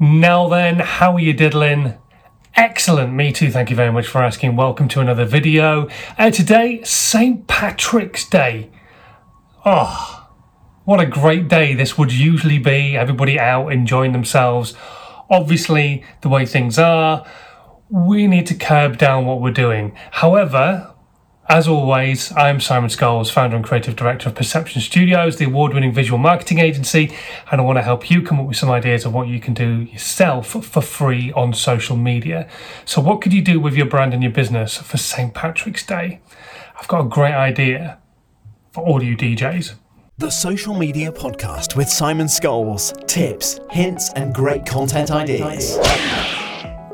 Now then, how are you diddling? Excellent, me too, thank you very much for asking. Welcome to another video. Uh, today, St. Patrick's Day. Oh, what a great day this would usually be. Everybody out enjoying themselves. Obviously, the way things are, we need to curb down what we're doing. However, as always, I'm Simon Scholes, founder and creative director of Perception Studios, the award winning visual marketing agency, and I want to help you come up with some ideas of what you can do yourself for free on social media. So, what could you do with your brand and your business for St. Patrick's Day? I've got a great idea for all you DJs. The Social Media Podcast with Simon Scholes. Tips, hints, and great content ideas.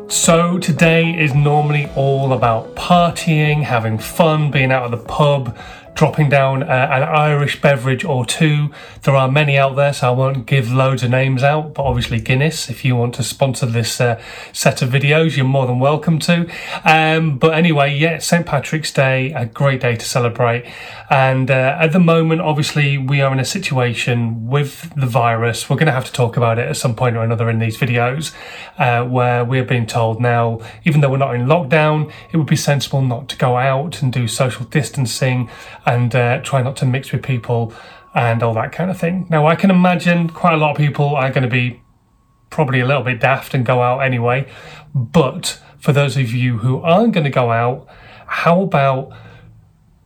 So, today is normally all about partying, having fun, being out at the pub, dropping down uh, an Irish beverage or two. There are many out there, so I won't give loads of names out, but obviously Guinness, if you want to sponsor this uh, set of videos, you're more than welcome to. Um, but anyway, yeah, St. Patrick's Day, a great day to celebrate. And uh, at the moment, obviously, we are in a situation with the virus. We're going to have to talk about it at some point or another in these videos, uh, where we're being told now, even though we're not in lockdown, it would be sensible not to go out and do social distancing and uh, try not to mix with people and all that kind of thing. Now, I can imagine quite a lot of people are going to be probably a little bit daft and go out anyway. But for those of you who aren't going to go out, how about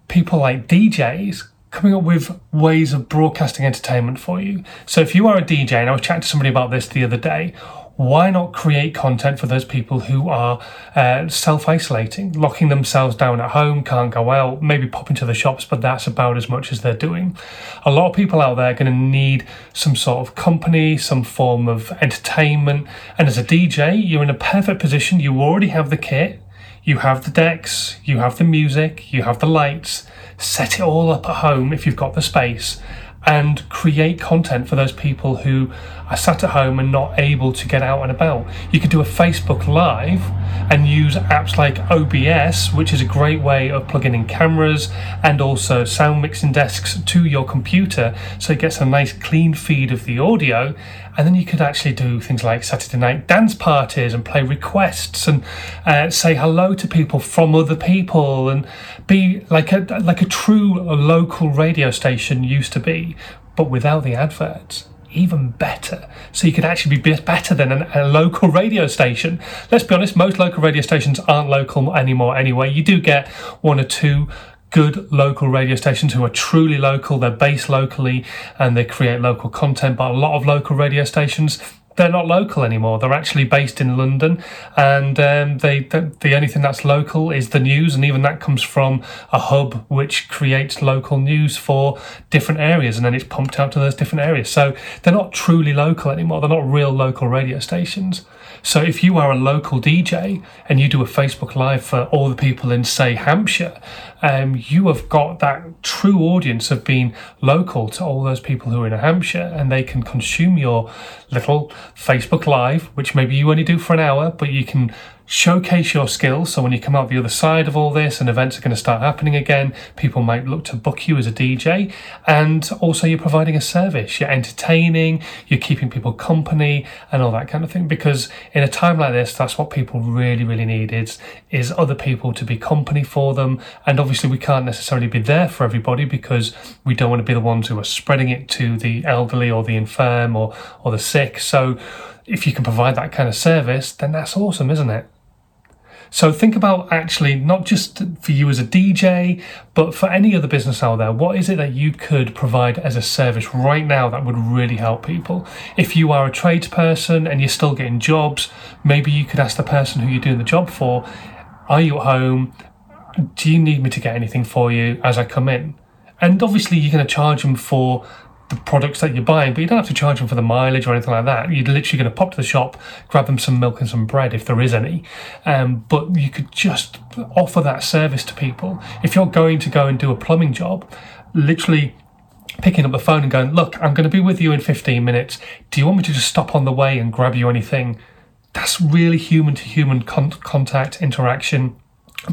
people like DJs coming up with ways of broadcasting entertainment for you? So if you are a DJ, and I was chatting to somebody about this the other day, why not create content for those people who are uh, self isolating, locking themselves down at home, can't go out, maybe pop into the shops, but that's about as much as they're doing. A lot of people out there are going to need some sort of company, some form of entertainment. And as a DJ, you're in a perfect position. You already have the kit, you have the decks, you have the music, you have the lights. Set it all up at home if you've got the space and create content for those people who are sat at home and not able to get out and about. You could do a Facebook Live and use apps like OBS, which is a great way of plugging in cameras and also sound mixing desks to your computer so it gets a nice clean feed of the audio. And then you could actually do things like Saturday night dance parties and play requests and uh, say hello to people from other people and be like a like a true local radio station used to be, but without the adverts even better. So you could actually be better than an, a local radio station. Let's be honest, most local radio stations aren't local anymore anyway. You do get one or two good local radio stations who are truly local, they're based locally and they create local content, but a lot of local radio stations they're not local anymore. They're actually based in London, and um, they the, the, only thing that's local is the news, and even that comes from a hub which creates local news for different areas, and then it's pumped out to those different areas. So they're not truly local anymore. They're not real local radio stations. So if you are a local DJ and you do a Facebook Live for all the people in, say, Hampshire, um, you have got that true audience of being local to all those people who are in Hampshire and they can consume your little Facebook Live, which maybe you only do for an hour, but you can showcase your skills. So when you come out the other side of all this and events are going to start happening again, people might look to book you as a DJ. And also you're providing a service. You're entertaining, you're keeping people company and all that kind of thing. Because in a time like this, that's what people really, really need is, is other people to be company for them. And obviously we can't necessarily be there for everybody because we don't want to be the ones who are spreading it to the elderly or the infirm or, or the sick. So if you can provide that kind of service, then that's awesome, isn't it? So think about actually not just for you as a DJ, but for any other business out there, what is it that you could provide as a service right now that would really help people? If you are a tradesperson and you're still getting jobs, maybe you could ask the person who you're doing the job for, are you at home? Do you need me to get anything for you as I come in? And obviously, you're going to charge them for the products that you're buying, but you don't have to charge them for the mileage or anything like that. You're literally going to pop to the shop, grab them some milk and some bread if there is any. Um, but you could just offer that service to people. If you're going to go and do a plumbing job, literally picking up the phone and going, Look, I'm going to be with you in 15 minutes. Do you want me to just stop on the way and grab you anything? That's really human to human contact interaction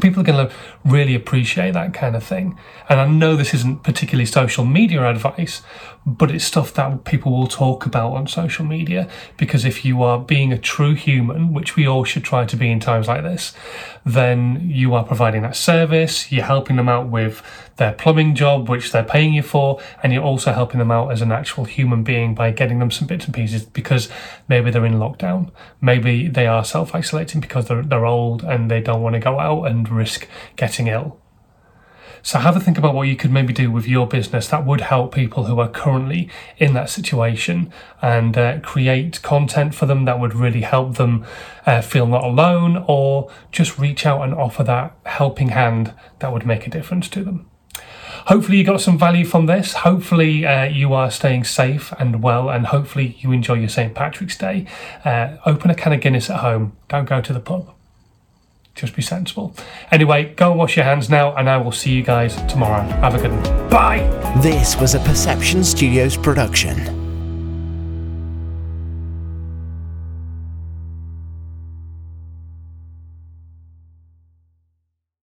people are going to really appreciate that kind of thing. And I know this isn't particularly social media advice, but it's stuff that people will talk about on social media. Because if you are being a true human, which we all should try to be in times like this, then you are providing that service, you're helping them out with their plumbing job, which they're paying you for, and you're also helping them out as an actual human being by getting them some bits and pieces because maybe they're in lockdown, maybe they are self isolating because they're, they're old and they don't want to go out and risk getting ill. So have a think about what you could maybe do with your business that would help people who are currently in that situation and uh, create content for them that would really help them uh, feel not alone or just reach out and offer that helping hand that would make a difference to them. Hopefully, you got some value from this. Hopefully, uh, you are staying safe and well, and hopefully, you enjoy your St. Patrick's Day. Uh, open a can of Guinness at home, don't go to the pub just be sensible. Anyway, go and wash your hands now, and I will see you guys tomorrow. Have a good one. Bye. This was a Perception Studios production.